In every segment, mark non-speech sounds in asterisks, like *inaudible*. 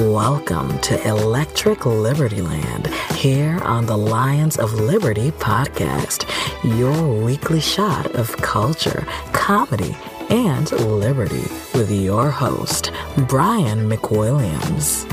Welcome to Electric Libertyland here on the Lions of Liberty podcast, your weekly shot of culture, comedy, and liberty with your host, Brian McWilliams.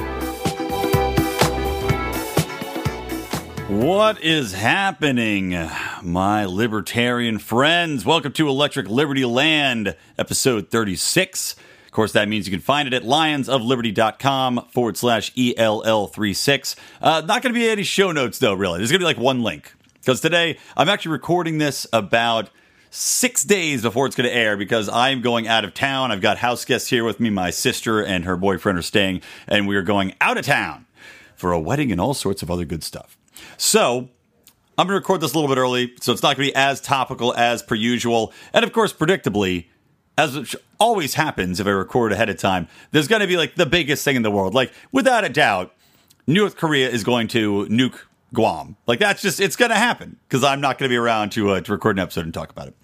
What is happening, my libertarian friends? Welcome to Electric Libertyland, episode 36. Course, that means you can find it at lionsofliberty.com forward slash ELL36. Uh, not going to be any show notes, though, really. There's going to be like one link. Because today, I'm actually recording this about six days before it's going to air because I'm going out of town. I've got house guests here with me. My sister and her boyfriend are staying, and we are going out of town for a wedding and all sorts of other good stuff. So, I'm going to record this a little bit early, so it's not going to be as topical as per usual. And of course, predictably, as always happens if I record ahead of time, there's going to be like the biggest thing in the world. Like, without a doubt, North Korea is going to nuke Guam. Like, that's just, it's going to happen because I'm not going to be around to, uh, to record an episode and talk about it.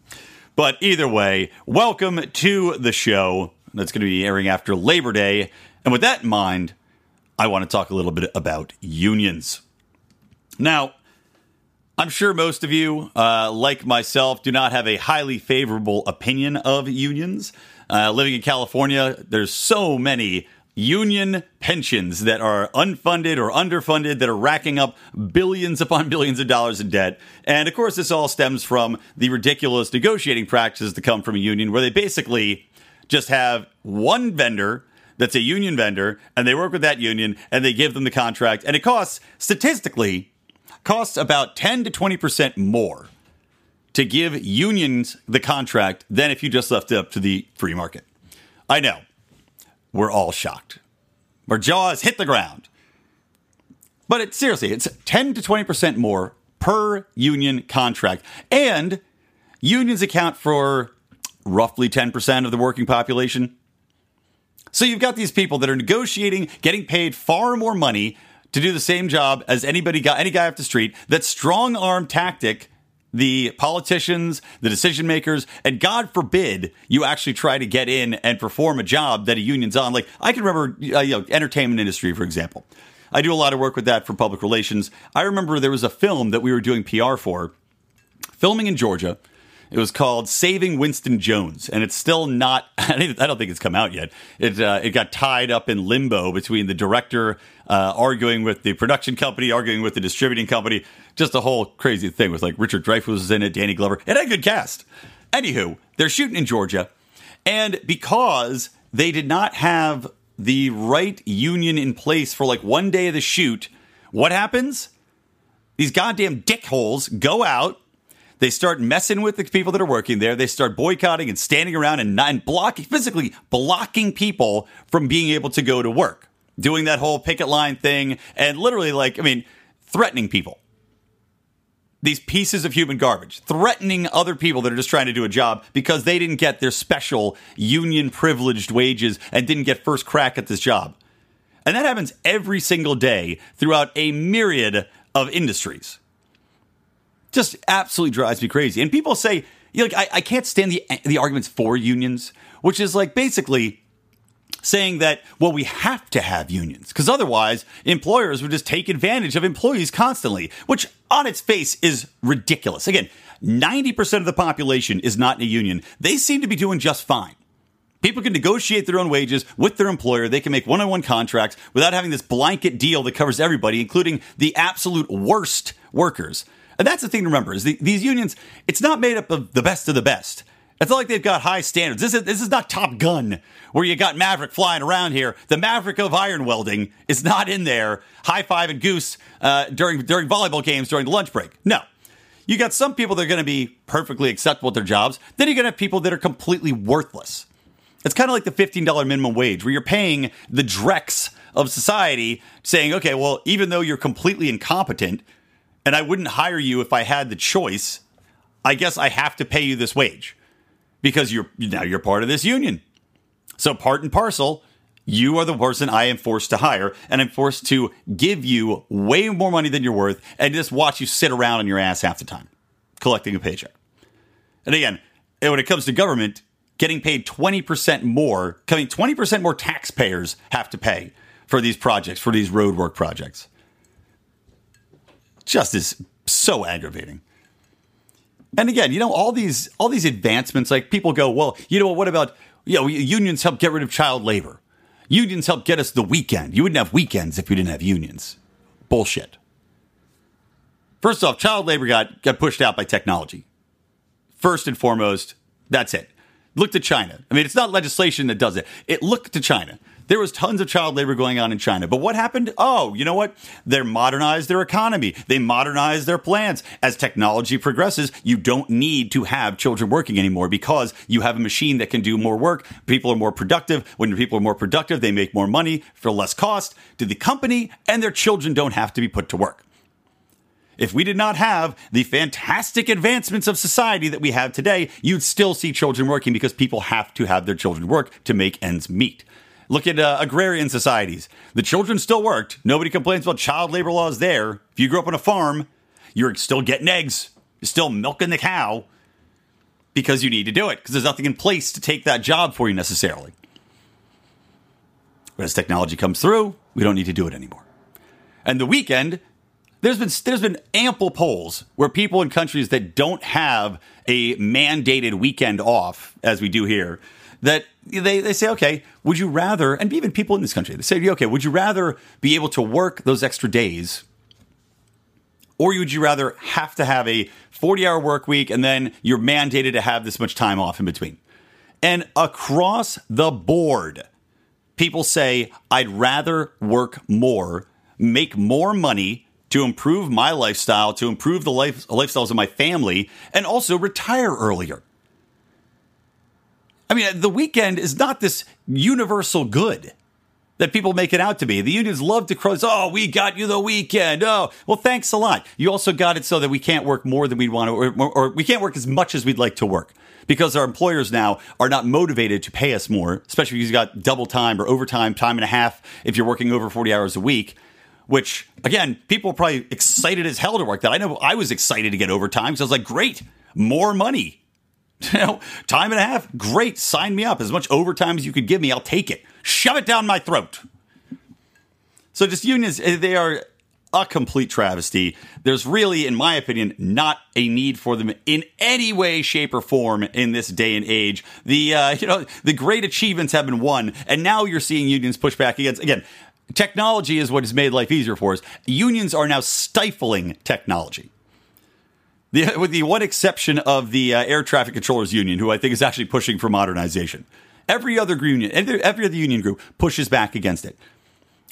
But either way, welcome to the show that's going to be airing after Labor Day. And with that in mind, I want to talk a little bit about unions. Now, I'm sure most of you, uh, like myself, do not have a highly favorable opinion of unions. Uh, living in California, there's so many union pensions that are unfunded or underfunded that are racking up billions upon *laughs* billions of dollars in debt. And of course, this all stems from the ridiculous negotiating practices that come from a union where they basically just have one vendor that's a union vendor and they work with that union and they give them the contract and it costs statistically costs about 10 to 20% more to give unions the contract than if you just left it up to the free market. I know. We're all shocked. Our jaws hit the ground. But it, seriously, it's 10 to 20% more per union contract. And unions account for roughly 10% of the working population. So you've got these people that are negotiating, getting paid far more money to do the same job as anybody got any guy off the street. That strong arm tactic the politicians, the decision makers, and God forbid you actually try to get in and perform a job that a union's on. Like I can remember, uh, you know, entertainment industry, for example. I do a lot of work with that for public relations. I remember there was a film that we were doing PR for, filming in Georgia. It was called Saving Winston Jones, and it's still not. *laughs* I don't think it's come out yet. It uh, it got tied up in limbo between the director uh, arguing with the production company, arguing with the distributing company. Just a whole crazy thing with like Richard Dreyfuss was in it, Danny Glover. It had a good cast. Anywho, they're shooting in Georgia, and because they did not have the right union in place for like one day of the shoot, what happens? These goddamn dickholes go out they start messing with the people that are working there. They start boycotting and standing around and, and blocking, physically blocking people from being able to go to work, doing that whole picket line thing, and literally, like, I mean, threatening people. These pieces of human garbage, threatening other people that are just trying to do a job because they didn't get their special union privileged wages and didn't get first crack at this job. And that happens every single day throughout a myriad of industries just absolutely drives me crazy. And people say, you know, like, I, I can't stand the the arguments for unions, which is like basically saying that well we have to have unions because otherwise employers would just take advantage of employees constantly which on its face is ridiculous. Again 90% of the population is not in a union. They seem to be doing just fine. People can negotiate their own wages with their employer. They can make one-on-one contracts without having this blanket deal that covers everybody including the absolute worst workers and that's the thing to remember is the, these unions, it's not made up of the best of the best. It's not like they've got high standards. This is, this is not Top Gun, where you got Maverick flying around here. The Maverick of iron welding is not in there, high five and goose uh, during during volleyball games during the lunch break. No, you got some people that are going to be perfectly acceptable at their jobs. Then you're going to have people that are completely worthless. It's kind of like the $15 minimum wage, where you're paying the dregs of society, saying, okay, well, even though you're completely incompetent, and I wouldn't hire you if I had the choice. I guess I have to pay you this wage. because you're now you're part of this union. So part and parcel, you are the person I am forced to hire, and I'm forced to give you way more money than you're worth, and just watch you sit around on your ass half the time, collecting a paycheck. And again, when it comes to government, getting paid 20% more, coming 20% more taxpayers have to pay for these projects, for these roadwork projects. Just is so aggravating. And again, you know, all these all these advancements, like people go, well, you know, what about you know, unions help get rid of child labor. Unions help get us the weekend. You wouldn't have weekends if we didn't have unions. Bullshit. First off, child labor got, got pushed out by technology. First and foremost, that's it. Look to China. I mean, it's not legislation that does it. It look to China. There was tons of child labor going on in China. But what happened? Oh, you know what? They modernized their economy. They modernized their plans. As technology progresses, you don't need to have children working anymore because you have a machine that can do more work. People are more productive. When people are more productive, they make more money for less cost to the company, and their children don't have to be put to work. If we did not have the fantastic advancements of society that we have today, you'd still see children working because people have to have their children work to make ends meet. Look at uh, agrarian societies. The children still worked. Nobody complains about child labor laws there. If you grew up on a farm, you're still getting eggs. You're still milking the cow because you need to do it because there's nothing in place to take that job for you necessarily. But as technology comes through, we don't need to do it anymore. And the weekend, there's been there's been ample polls where people in countries that don't have a mandated weekend off, as we do here, that they, they say, okay, would you rather, and even people in this country, they say, okay, would you rather be able to work those extra days? Or would you rather have to have a 40 hour work week and then you're mandated to have this much time off in between? And across the board, people say, I'd rather work more, make more money to improve my lifestyle, to improve the life, lifestyles of my family, and also retire earlier. I mean, the weekend is not this universal good that people make it out to be. The unions love to cross, oh, we got you the weekend. Oh, well, thanks a lot. You also got it so that we can't work more than we'd want to, or, or we can't work as much as we'd like to work because our employers now are not motivated to pay us more, especially if you've got double time or overtime, time and a half if you're working over 40 hours a week. Which again, people are probably excited as hell to work that. I know I was excited to get overtime, so I was like, great, more money. *laughs* You know, time and a half, great. Sign me up. As much overtime as you could give me, I'll take it. Shove it down my throat. So, just unions, eh, they are a complete travesty. There's really, in my opinion, not a need for them in any way, shape, or form in this day and age. The uh, *laughs* you know the great achievements have been won, and now you're seeing unions push back against again. Technology is what has made life easier for us. Unions are now stifling technology. The, with the one exception of the uh, Air Traffic Controllers Union, who I think is actually pushing for modernization. Every other union, every other union group pushes back against it.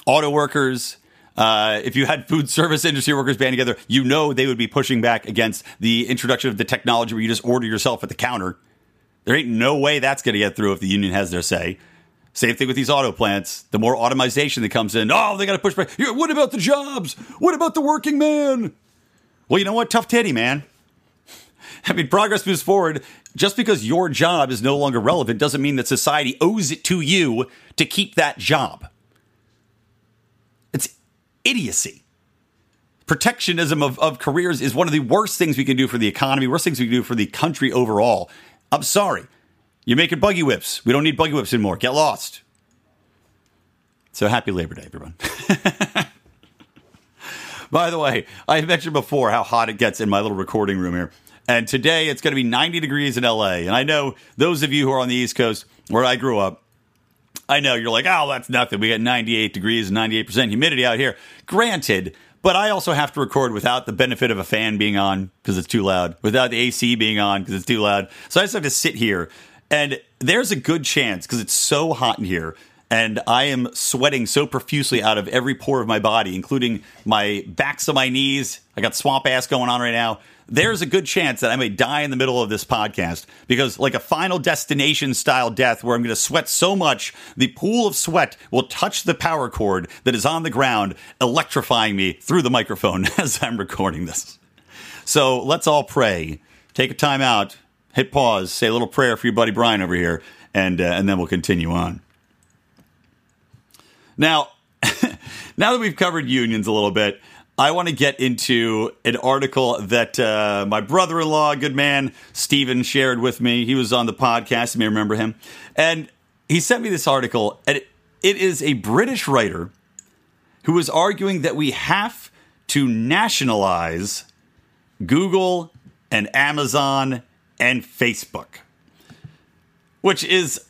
Auto workers, uh, if you had food service industry workers band together, you know they would be pushing back against the introduction of the technology where you just order yourself at the counter. There ain't no way that's going to get through if the union has their say. Same thing with these auto plants. The more automation that comes in, oh, they got to push back. What about the jobs? What about the working man? Well, you know what? Tough titty, man. *laughs* I mean, progress moves forward. Just because your job is no longer relevant doesn't mean that society owes it to you to keep that job. It's idiocy. Protectionism of, of careers is one of the worst things we can do for the economy, worst things we can do for the country overall. I'm sorry. You're making buggy whips. We don't need buggy whips anymore. Get lost. So happy Labor Day, everyone. *laughs* By the way, I mentioned before how hot it gets in my little recording room here. And today it's going to be 90 degrees in LA. And I know those of you who are on the East Coast where I grew up, I know you're like, oh, that's nothing. We got 98 degrees and 98% humidity out here. Granted, but I also have to record without the benefit of a fan being on because it's too loud, without the AC being on because it's too loud. So I just have to sit here. And there's a good chance because it's so hot in here and I am sweating so profusely out of every pore of my body, including my backs of my knees. I got swamp ass going on right now there's a good chance that I may die in the middle of this podcast because, like a final destination style death where I'm going to sweat so much, the pool of sweat will touch the power cord that is on the ground, electrifying me through the microphone *laughs* as I'm recording this. So let's all pray. Take a time out hit pause, say a little prayer for your buddy Brian over here, and uh, and then we'll continue on. Now, *laughs* now that we've covered unions a little bit, I want to get into an article that uh, my brother-in-law, good man Stephen, shared with me. He was on the podcast. You may remember him, and he sent me this article, and it, it is a British writer who is arguing that we have to nationalize Google and Amazon and Facebook, which is.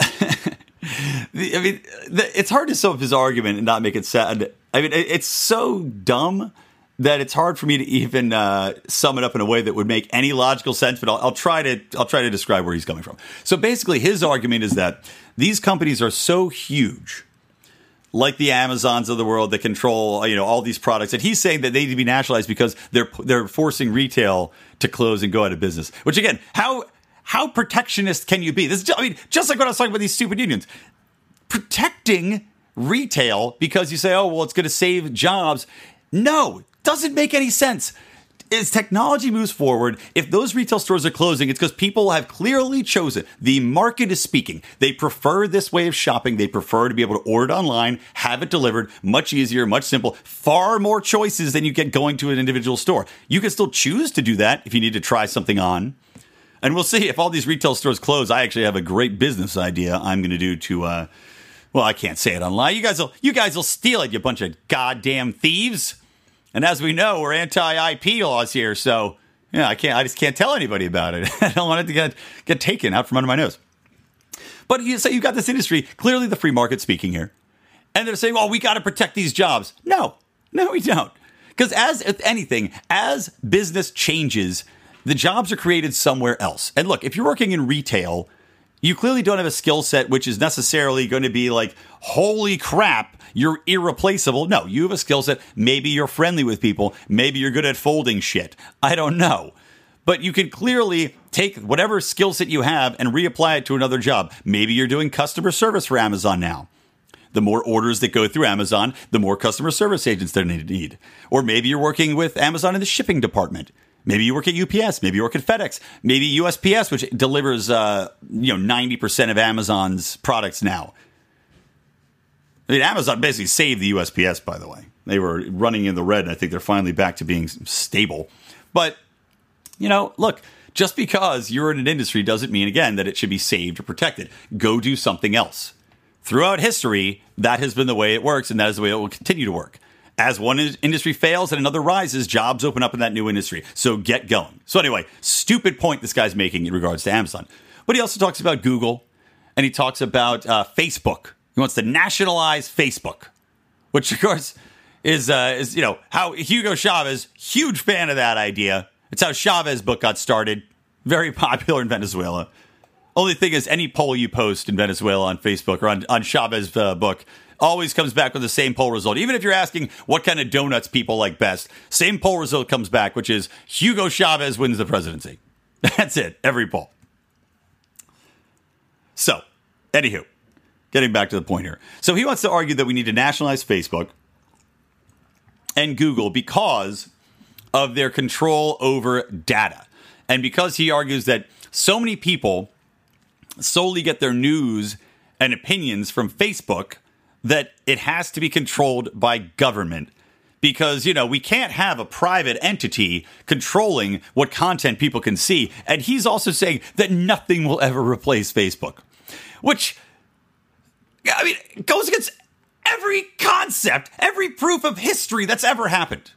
*laughs* I mean, it's hard to sum up his argument and not make it sad. I mean, it's so dumb that it's hard for me to even uh, sum it up in a way that would make any logical sense. But I'll, I'll, try to I'll try to describe where he's coming from. So basically, his argument is that these companies are so huge, like the Amazons of the world that control you know all these products, and he's saying that they need to be nationalized because they're they're forcing retail to close and go out of business. Which again, how how protectionist can you be? This, I mean, just like what I was talking about these stupid unions, protecting retail because you say, oh well, it's going to save jobs. No, doesn't make any sense. As technology moves forward, if those retail stores are closing, it's because people have clearly chosen. The market is speaking. They prefer this way of shopping. They prefer to be able to order it online, have it delivered, much easier, much simple, far more choices than you get going to an individual store. You can still choose to do that if you need to try something on. And we'll see if all these retail stores close. I actually have a great business idea I'm going to do to, uh, well, I can't say it online. You guys will, you guys will steal it, you bunch of goddamn thieves. And as we know, we're anti-IP laws here, so yeah, I can't. I just can't tell anybody about it. *laughs* I don't want it to get get taken out from under my nose. But you say you've got this industry, clearly the free market speaking here, and they're saying, "Well, we got to protect these jobs." No, no, we don't. Because as if anything, as business changes, the jobs are created somewhere else. And look, if you're working in retail, you clearly don't have a skill set which is necessarily going to be like, holy crap, you're irreplaceable. No, you have a skill set. Maybe you're friendly with people. Maybe you're good at folding shit. I don't know. But you can clearly take whatever skill set you have and reapply it to another job. Maybe you're doing customer service for Amazon now. The more orders that go through Amazon, the more customer service agents they need. Or maybe you're working with Amazon in the shipping department. Maybe you work at UPS. Maybe you work at FedEx. Maybe USPS, which delivers uh, you know ninety percent of Amazon's products now. I mean, Amazon basically saved the USPS. By the way, they were running in the red, and I think they're finally back to being stable. But you know, look, just because you're in an industry doesn't mean again that it should be saved or protected. Go do something else. Throughout history, that has been the way it works, and that is the way it will continue to work as one industry fails and another rises, jobs open up in that new industry. So get going. So, anyway, stupid point this guy's making in regards to Amazon. But he also talks about Google and he talks about uh, Facebook. He wants to nationalize Facebook, which, of course, is, uh, is, you know, how Hugo Chavez, huge fan of that idea. It's how Chavez book got started. Very *laughs* popular in Venezuela. Only thing is, any poll you post in Venezuela on Facebook or on, on Chavez uh, book always comes back with the same poll result. Even if you're asking what kind of donuts people like best, same poll result comes back, which is Hugo Chavez wins the presidency. *laughs* That's it, every poll. So, anywho, getting back to the point here. So he wants to argue that we need to nationalize Facebook and Google because of their control over data. And because he argues that so many people solely get their news and opinions from Facebook that it has to be controlled by government. Because you know we can't have a private entity controlling what content people can see. And he's also saying that nothing will ever replace facebook which i mean goes against every concept every proof of history that's ever happened.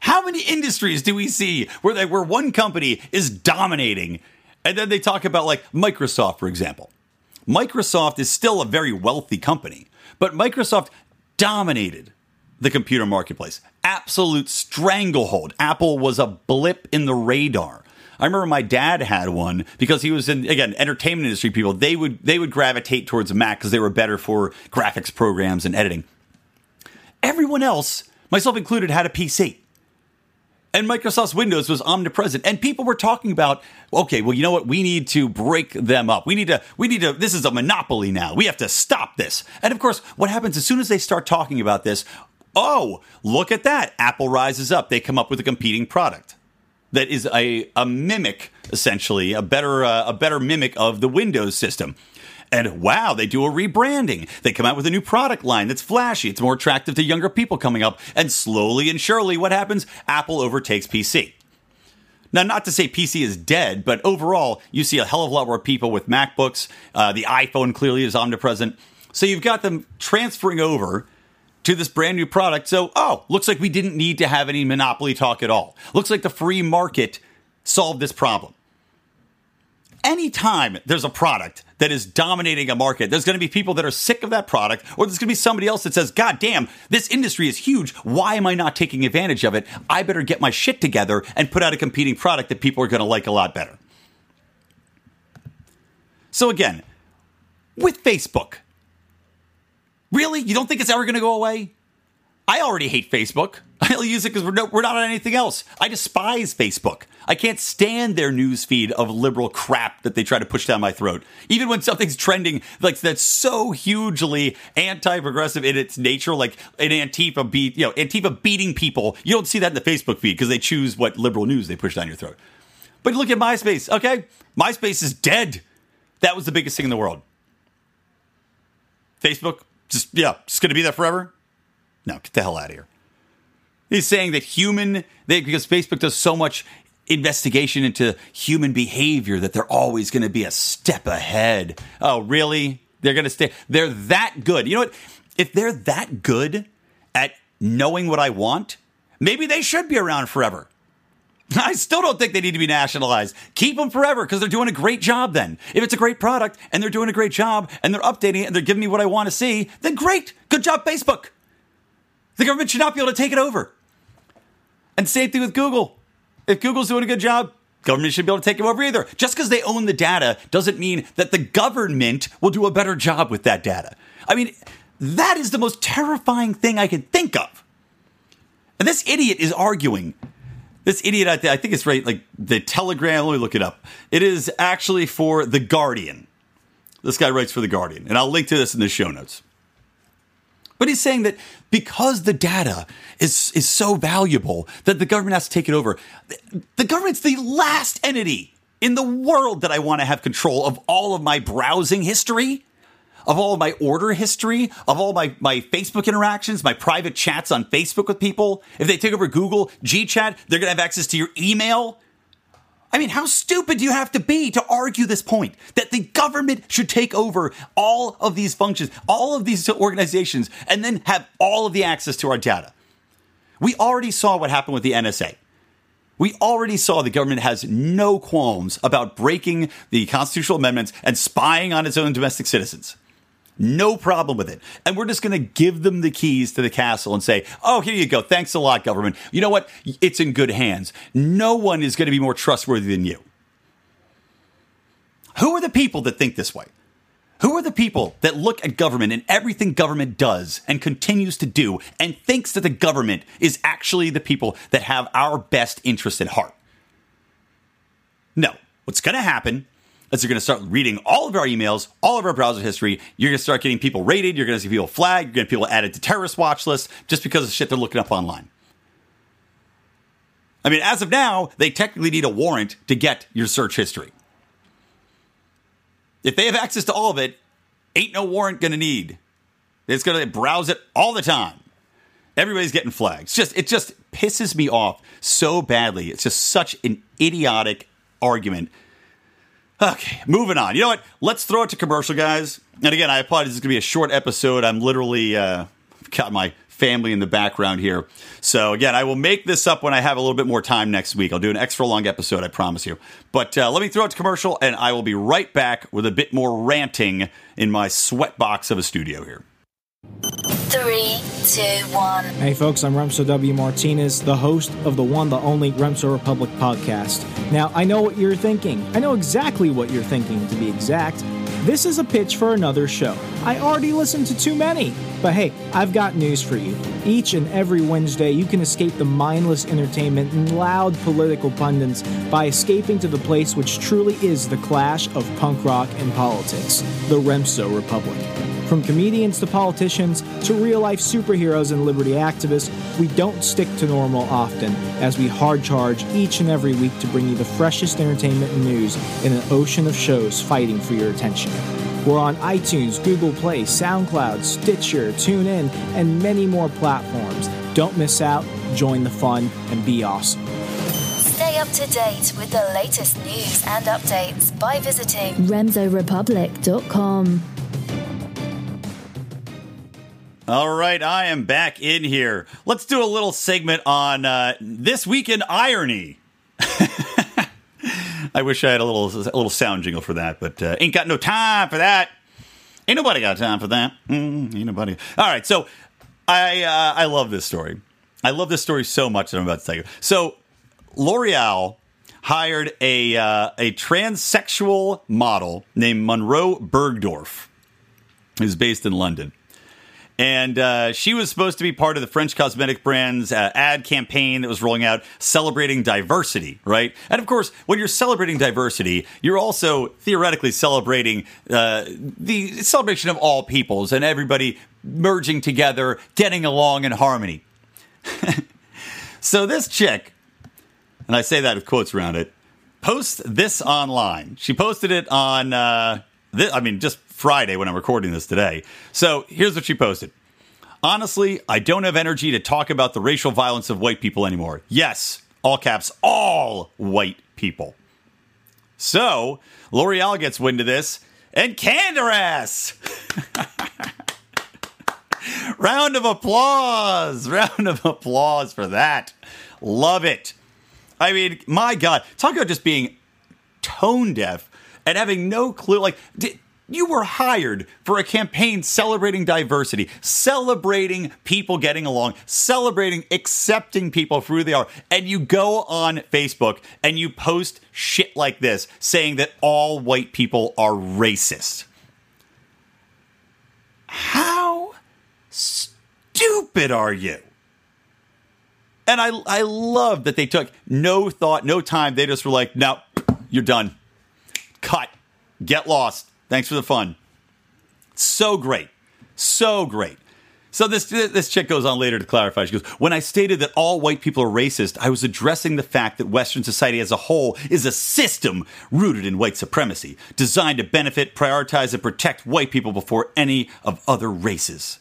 How many industries do we see where they, where one company is dominating? And then they talk about like microsoft for example. Microsoft is still a very wealthy company but Microsoft dominated the computer marketplace. Absolute stranglehold. Apple was a blip in the radar. I remember my dad had one because he was in again entertainment industry people. They would they would gravitate towards Mac because they were better for graphics programs and editing. Everyone else, myself included, had a PC and Microsoft's Windows was omnipresent. And people were talking about, okay, well, you know what? We need to break them up. We need to, we need to, this is a monopoly now. We have to stop this. And of course, what happens as soon as they start talking about this? Oh, look at that. Apple rises up. They come up with a competing product. that is a, a mimic, essentially, a better uh, a better mimic of the Windows system. And wow, they do a rebranding. They come out with a new product line that's flashy. It's more attractive to younger people coming up. And slowly and surely, what happens? Apple overtakes PC. Now, not to say PC is dead, but overall, you see a hell of a lot more people with MacBooks. Uh, the iPhone clearly is omnipresent. So you've got them transferring over to this brand new product. So, oh, looks like we didn't need to have any monopoly talk at all. Looks like the free market solved this problem anytime there's a product that is dominating a market, there's going to be people that are sick of that product, or there's going to be somebody else that says, God damn, this industry is huge. Why am I not taking advantage of it? I better get my shit together and put out a competing product that people are going to like a lot better. So, again, with Facebook, really? You don't think it's ever going to go away? I already hate Facebook. I only use it because we're, no, we're not on anything else. I despise Facebook. I can't stand their news feed of liberal crap that they try to push down my throat. Even when something's trending like that's so hugely anti-progressive in its nature, like an Antifa beat, you know, Antifa beating people, you don't see that in the Facebook feed because they choose what liberal news they push down your throat. But look at MySpace, okay? MySpace is dead. That was the biggest thing in the world. Facebook, just yeah, just gonna be there forever. No, get the hell out of here. He's saying that human, they, because Facebook does so much investigation into human behavior that they're always going to be a step ahead. Oh, really? They're going to stay. They're that good. You know what? If they're that good at knowing what I want, maybe they should be around forever. *laughs* I still don't think they need to be nationalized. Keep them forever because they're doing a great job then. If it's a great product and they're doing a great job and they're updating it and they're giving me what I want to see, then great. Good job, Facebook. The government should not be able to take it over. And same thing with Google. If Google's doing a good job, government should be able to take them over either. Just because they own the data doesn't mean that the government will do a better job with that data. I mean, that is the most terrifying thing I can think of. And this idiot is arguing. This idiot, I, th- I think it's right, like the Telegram. Let me look it up. It is actually for The Guardian. This guy writes for The Guardian. And I'll link to this in the show notes. But he's saying that because the data is, is so valuable that the government has to take it over, the government's the last entity in the world that I want to have control of all of my browsing history, of all of my order history, of all my, my Facebook interactions, my private chats on Facebook with people. If they take over Google, GChat, they're going to have access to your email. I mean, how stupid do you have to be to argue this point that the government should take over all of these functions, all of these organizations, and then have all of the access to our data? We already saw what happened with the NSA. We already saw the government has no qualms about breaking the constitutional amendments and spying on its own domestic citizens. No problem with it. And we're just going to give them the keys to the castle and say, oh, here you go. Thanks a lot, government. You know what? It's in good hands. No one is going to be more trustworthy than you. Who are the people that think this way? Who are the people that look at government and everything government does and continues to do and thinks that the government is actually the people that have our best interest at heart? No. What's going to happen is you're going to start reading all of our emails, all of our browser history. You're going to start getting people rated. You're going to see people flagged. You're going to people added to terrorist watch lists just because of shit they're looking up online. I mean, as of now, they technically need a warrant to get your search history. If they have access to all of it, ain't no warrant going to need. It's going to browse it all the time. Everybody's getting flagged. It's just it just pisses me off so badly. It's just such an idiotic argument Okay, moving on. You know what? Let's throw it to commercial, guys. And again, I apologize. This is going to be a short episode. I'm literally uh, got my family in the background here. So again, I will make this up when I have a little bit more time next week. I'll do an extra long episode, I promise you. But uh, let me throw it to commercial, and I will be right back with a bit more ranting in my sweat box of a studio here. Hey folks, I'm Remso W. Martinez, the host of the one, the only Remso Republic podcast. Now, I know what you're thinking. I know exactly what you're thinking, to be exact. This is a pitch for another show. I already listened to too many. But hey, I've got news for you. Each and every Wednesday, you can escape the mindless entertainment and loud political pundits by escaping to the place which truly is the clash of punk rock and politics the Remso Republic. From comedians to politicians to real life superheroes and liberty activists, we don't stick to normal often as we hard charge each and every week to bring you the freshest entertainment and news in an ocean of shows fighting for your attention. We're on iTunes, Google Play, SoundCloud, Stitcher, TuneIn, and many more platforms. Don't miss out, join the fun, and be awesome. Stay up to date with the latest news and updates by visiting RemsoRepublic.com. All right, I am back in here. Let's do a little segment on uh, this week in irony. *laughs* I wish I had a little a little sound jingle for that, but uh, ain't got no time for that. Ain't nobody got time for that. Mm, ain't nobody. All right, so I uh, I love this story. I love this story so much that I'm about to tell you. So L'Oreal hired a uh, a transsexual model named Monroe Bergdorf, who's based in London. And uh, she was supposed to be part of the French cosmetic brand's uh, ad campaign that was rolling out celebrating diversity, right? And of course, when you're celebrating diversity, you're also theoretically celebrating uh, the celebration of all peoples and everybody merging together, getting along in harmony. *laughs* so this chick, and I say that with quotes around it, posts this online. She posted it on, uh, this, I mean, just Friday when I'm recording this today. So here's what she posted. Honestly, I don't have energy to talk about the racial violence of white people anymore. Yes, all caps, all white people. So L'Oreal gets wind of this and canned. *laughs* Round of applause. Round of applause for that. Love it. I mean, my God, talk about just being tone deaf and having no clue. Like, did, you were hired for a campaign celebrating diversity, celebrating people getting along, celebrating accepting people for who they are. And you go on Facebook and you post shit like this saying that all white people are racist. How stupid are you? And I, I love that they took no thought, no time. They just were like, no, you're done. Cut. Get lost. Thanks for the fun. So great. So great. So this this chick goes on later to clarify. She goes, "When I stated that all white people are racist, I was addressing the fact that Western society as a whole is a system rooted in white supremacy, designed to benefit, prioritize, and protect white people before any of other races."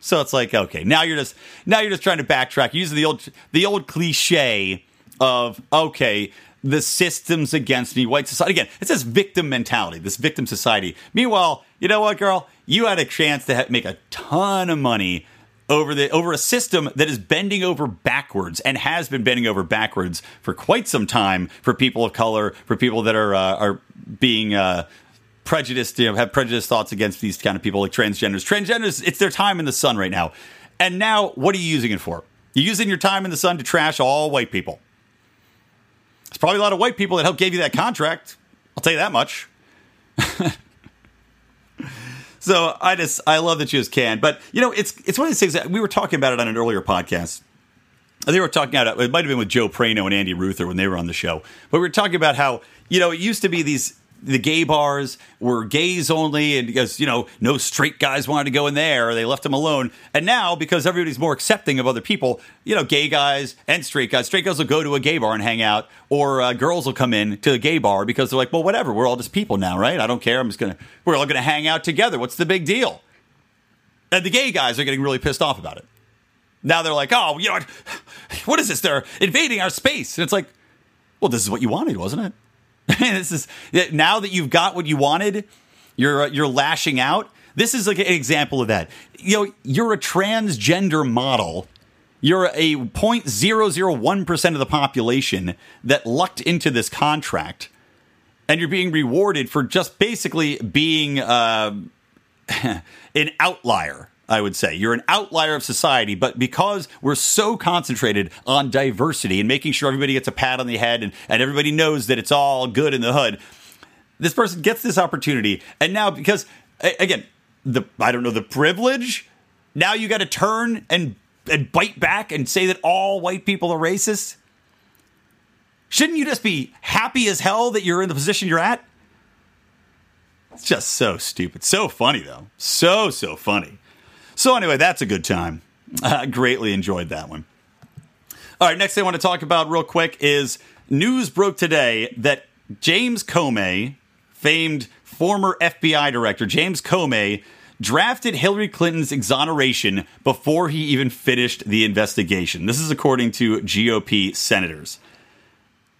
So it's like, okay, now you're just now you're just trying to backtrack using the old the old cliche of okay, the systems against me, white society. Again, it's this victim mentality, this victim society. Meanwhile, you know what, girl? You had a chance to have, make a ton of money over the over a system that is bending over backwards and has been bending over backwards for quite some time for people of color, for people that are uh, are being uh, prejudiced, you know, have prejudiced thoughts against these kind of people like transgenders. Transgenders, it's their time in the sun right now. And now, what are you using it for? You're using your time in the sun to trash all white people. It's probably a lot of white people that helped gave you that contract. I'll tell you that much. *laughs* so I just I love that you just can. But you know, it's it's one of these things that we were talking about it on an earlier podcast. They were talking about it might have been with Joe Prano and Andy Ruther when they were on the show. But we were talking about how, you know, it used to be these the gay bars were gays only, and because you know no straight guys wanted to go in there, they left them alone. And now, because everybody's more accepting of other people, you know, gay guys and straight guys, straight guys will go to a gay bar and hang out, or uh, girls will come in to a gay bar because they're like, well, whatever, we're all just people now, right? I don't care. I'm just gonna, we're all gonna hang out together. What's the big deal? And the gay guys are getting really pissed off about it. Now they're like, oh, you know, what *sighs* is this? They're invading our space. And it's like, well, this is what you wanted, wasn't it? *laughs* this is now that you've got what you wanted, you're you're lashing out. This is like an example of that. You know, you're a transgender model. You're a 0.001% of the population that lucked into this contract, and you're being rewarded for just basically being uh, *laughs* an outlier. I would say. You're an outlier of society, but because we're so concentrated on diversity and making sure everybody gets a pat on the head and, and everybody knows that it's all good in the hood, this person gets this opportunity. And now, because, again, the I don't know, the privilege now you got to turn and and bite back and say that all white people are racist? Shouldn't you just be happy as hell that you're in the position you're at? It's just so stupid. So funny, though. So, so funny. So, anyway, that's a good time. *laughs* I greatly enjoyed that one. All right, next thing I want to talk about real quick is news broke today that James Comey, famed former FBI director James Comey, drafted Hillary Clinton's exoneration before he even finished the investigation. This is according to GOP senators.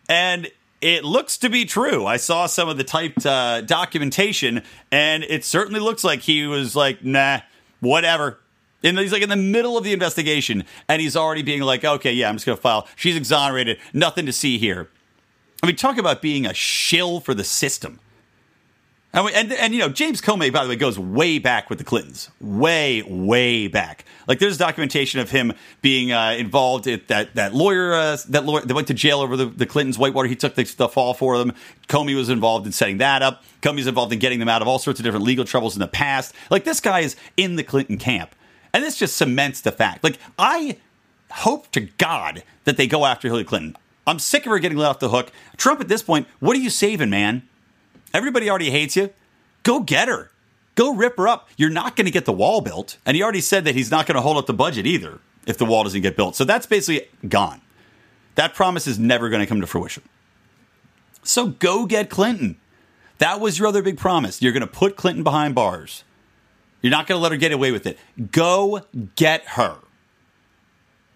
And it looks to be true. I saw some of the typed uh, documentation, and it certainly looks like he was like, nah, whatever. And he's like in the middle of the investigation, and he's already being like, okay, yeah, I'm just going to file. She's exonerated. Nothing to see here. I mean, talk about being a shill for the system. And, we, and, and you know James Comey, by the way, goes way back with the Clintons, way way back. Like there's documentation of him being uh, involved at that that lawyer uh, that lawyer that went to jail over the, the Clintons Whitewater. He took the, the fall for them. Comey was involved in setting that up. Comey's involved in getting them out of all sorts of different legal troubles in the past. Like this guy is in the Clinton camp, and this just cements the fact. Like I hope to God that they go after Hillary Clinton. I'm sick of her getting let off the hook. Trump at this point, what are you saving, man? Everybody already hates you. Go get her. Go rip her up. You're not going to get the wall built. And he already said that he's not going to hold up the budget either if the wall doesn't get built. So that's basically gone. That promise is never going to come to fruition. So go get Clinton. That was your other big promise. You're going to put Clinton behind bars. You're not going to let her get away with it. Go get her.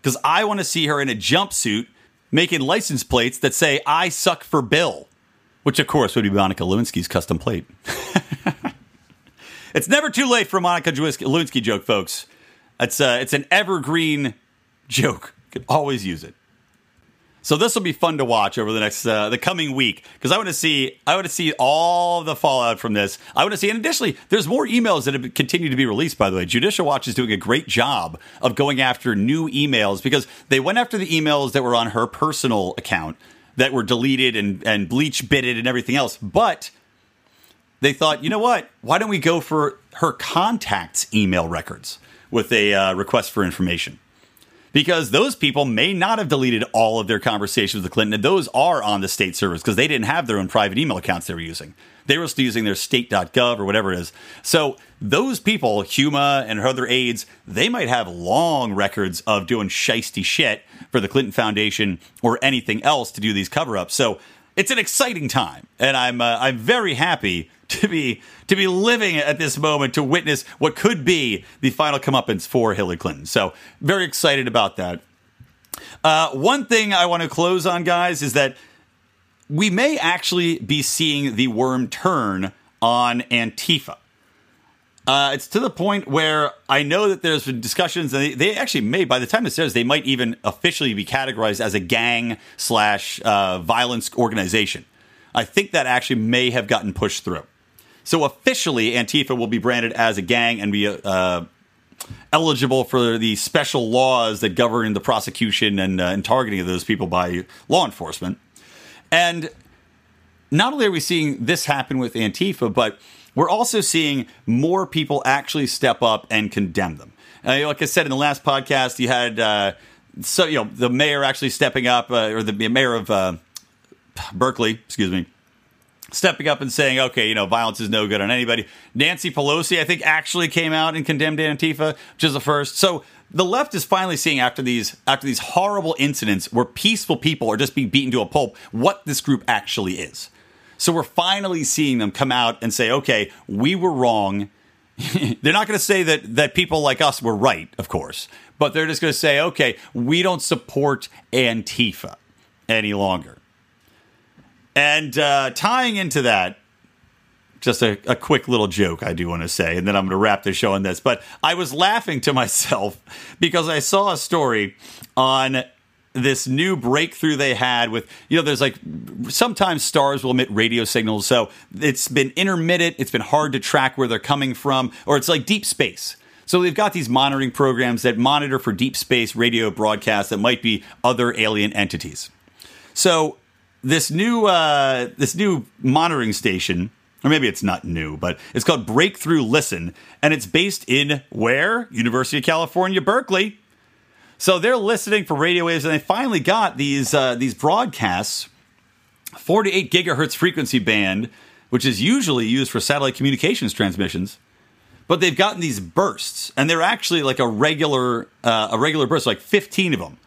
Because I want to see her in a jumpsuit making license plates that say, I suck for Bill which of course would be Monica Lewinsky's custom plate. *laughs* it's never too late for a Monica Lewinsky joke, folks. It's uh, it's an evergreen joke. You can always use it. So this will be fun to watch over the next uh, the coming week because I want to see I want to see all the fallout from this. I want to see, and additionally, there's more emails that have continued to be released. By the way, Judicial Watch is doing a great job of going after new emails because they went after the emails that were on her personal account that were deleted and, and bleach bitted and everything else. But they thought, you know what? Why don't we go for her contacts email records with a uh, request for information? Because those people may not have deleted all of their conversations with Clinton, and those are on the state servers because they didn't have their own private email accounts they were using. They were still using their state.gov or whatever it is. So those people, Huma and her other aides, they might have long records of doing shisty shit for the Clinton Foundation or anything else to do these cover ups. So it's an exciting time, and I'm uh, I'm very happy to be to be living at this moment to witness what could be the final comeuppance for Hillary Clinton. So very excited about that. Uh, one thing I want to close on, guys, is that we may actually be seeing the worm turn on Antifa. Uh, it's to the point where I know that there's been discussions, and they, they, actually may, by the time this airs, they might even officially be categorized as a gang slash uh, violence organization. I think that actually may have gotten pushed through. So officially, Antifa will be branded as a gang and be uh, eligible for the special laws that govern the prosecution and, uh, and targeting of those people by law enforcement. And not only are we seeing this happen with Antifa, but we're also seeing more people actually step up and condemn them. Uh, like I said in the last podcast, you had uh, so you know the mayor actually stepping up, uh, or the mayor of uh, Berkeley, excuse me, stepping up and saying, "Okay, you know, violence is no good on anybody." Nancy Pelosi, I think, actually came out and condemned Antifa, which is the first. So the left is finally seeing after these after these horrible incidents where peaceful people are just being beaten to a pulp what this group actually is. So we're finally seeing them come out and say, okay, we were wrong. *laughs* they're not going to say that that people like us were right, of course, but they're just going to say, okay, we don't support Antifa any longer. And uh, tying into that, just a, a, quick little joke I do want to say, and then I'm going to wrap the show on this. But I was laughing to *laughs* myself because I saw a story on this new breakthrough they had with you know there's like sometimes stars will emit radio signals so it's been intermittent it's been hard to track where they're coming from or it's like deep space so they've got these monitoring programs that monitor for deep space radio broadcasts that might be other alien entities so this new uh, this new monitoring station or maybe it's not new, but it's called Breakthrough Listen, and it's based in where? University of California, Berkeley. So they're listening for radio waves, and they finally got these uh, these broadcasts, 48 gigahertz frequency band, which is usually used for satellite communications transmissions. But they've gotten these bursts, and they're actually like a regular uh, a regular burst, like 15 of them.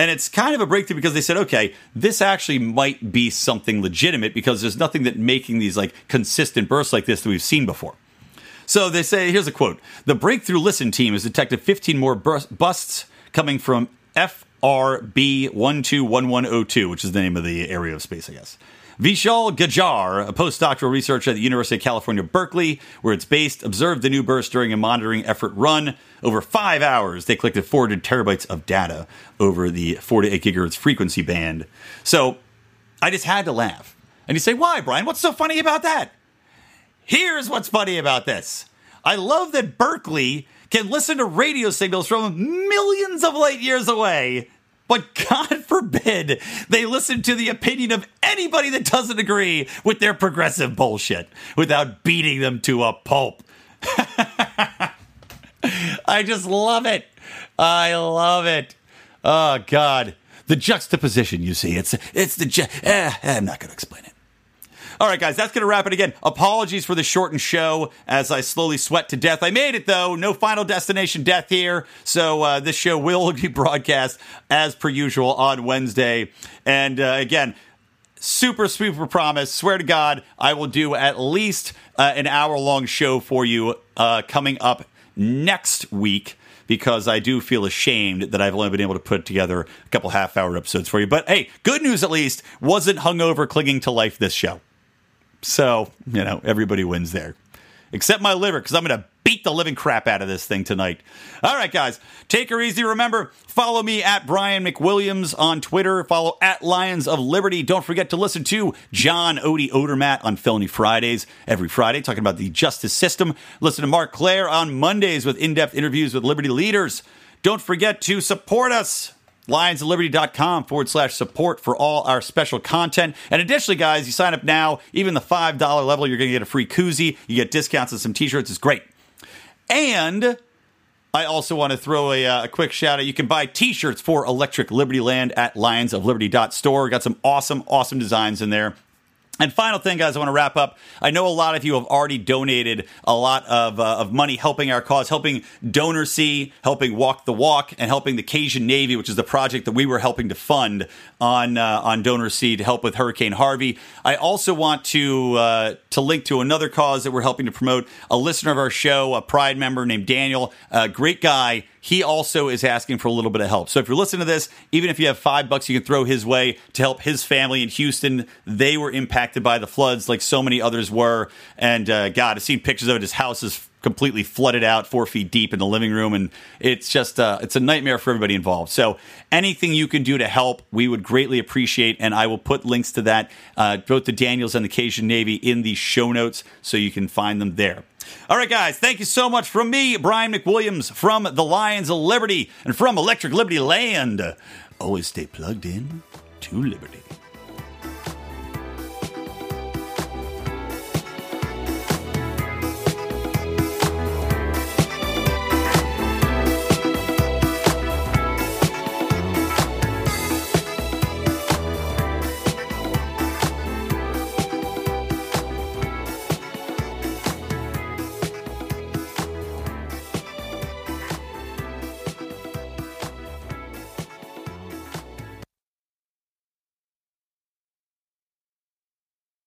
And it's kind of a breakthrough because they said, okay, this actually might be something legitimate because there's nothing that making these like consistent bursts like this that we've seen before. So they say, here's a quote: "The Breakthrough Listen team has detected 15 more busts coming from FRB 121102, which is the name of the area of space, I guess." Vishal Gajjar, a postdoctoral researcher at the University of California, Berkeley, where it's based, observed the new burst during a monitoring effort run. Over five hours, they collected 400 terabytes of data over the 4 to 8 gigahertz frequency band. So I just had to laugh. And you say, why, Brian? What's so funny about that? Here's what's funny about this I love that Berkeley can listen to radio signals from millions of light years away but God *laughs* forbid they listen to the opinion of anybody that doesn't agree with their progressive bullshit without beating them to a pulp. *laughs* I just love it. I love it. Oh God, the juxtaposition. You see, it's it's the. Ju- eh, I'm not going to explain it. All right, guys, that's going to wrap it again. Apologies for the shortened show as I slowly sweat to death. I made it, though. No final destination death here. So uh, this show will *laughs* be broadcast as per usual on Wednesday. And uh, again, super, super promise. Swear to God, I will do at least uh, an hour long show for you uh, coming up next week because I do feel ashamed that I've only been able to put together a couple half hour episodes for you. But hey, good news at least wasn't hungover clinging to life this show. So, you know, everybody wins there. Except my liver, because I'm going to beat the living crap out of this thing tonight. All right, guys, take her easy. Remember, follow me at Brian McWilliams on Twitter. Follow at Lions of Liberty. Don't forget to listen to John Odie Odermatt on Felony Fridays every Friday, talking about the justice system. Listen to Marc Clair on Mondays with in depth interviews with Liberty leaders. Don't forget to support us lionsofliberty.com forward slash support for all our special content. And additionally, guys, you sign up now, even the $5 level, you're going to get a free koozie. You get discounts on some t shirts. It's great. And I also want to throw a, uh, a quick shout out. You can buy t shirts for Electric Libertyland at lionsofliberty.store. Got some awesome, awesome designs in there. And final thing, guys, I want to wrap up. I know a lot of you have already donated a lot of, uh, of money helping our cause, helping DonorSee, helping Walk the Walk, and helping the Cajun Navy, which is the project that we were helping to fund on uh, on DonorSee to help with Hurricane Harvey. I also want to uh, to link to another cause that we're helping to promote. A listener of our show, a Pride member named Daniel, a great guy he also is asking for a little bit of help. So if you're listening to this, even if you have five bucks you can throw his way to help his family in Houston, they were impacted by the floods like so many others were. And uh, God, I've seen pictures of it. His house is completely flooded out four feet deep in the living room and it's just uh, it's a nightmare for everybody involved so anything you can do to help we would greatly appreciate and i will put links to that uh, both the daniels and the cajun navy in the show notes so you can find them there all right, guys, thank you so much from me, Brian McWilliams, from the Lions of Liberty, and from Electric Libertyland. Always stay plugged in to Liberty.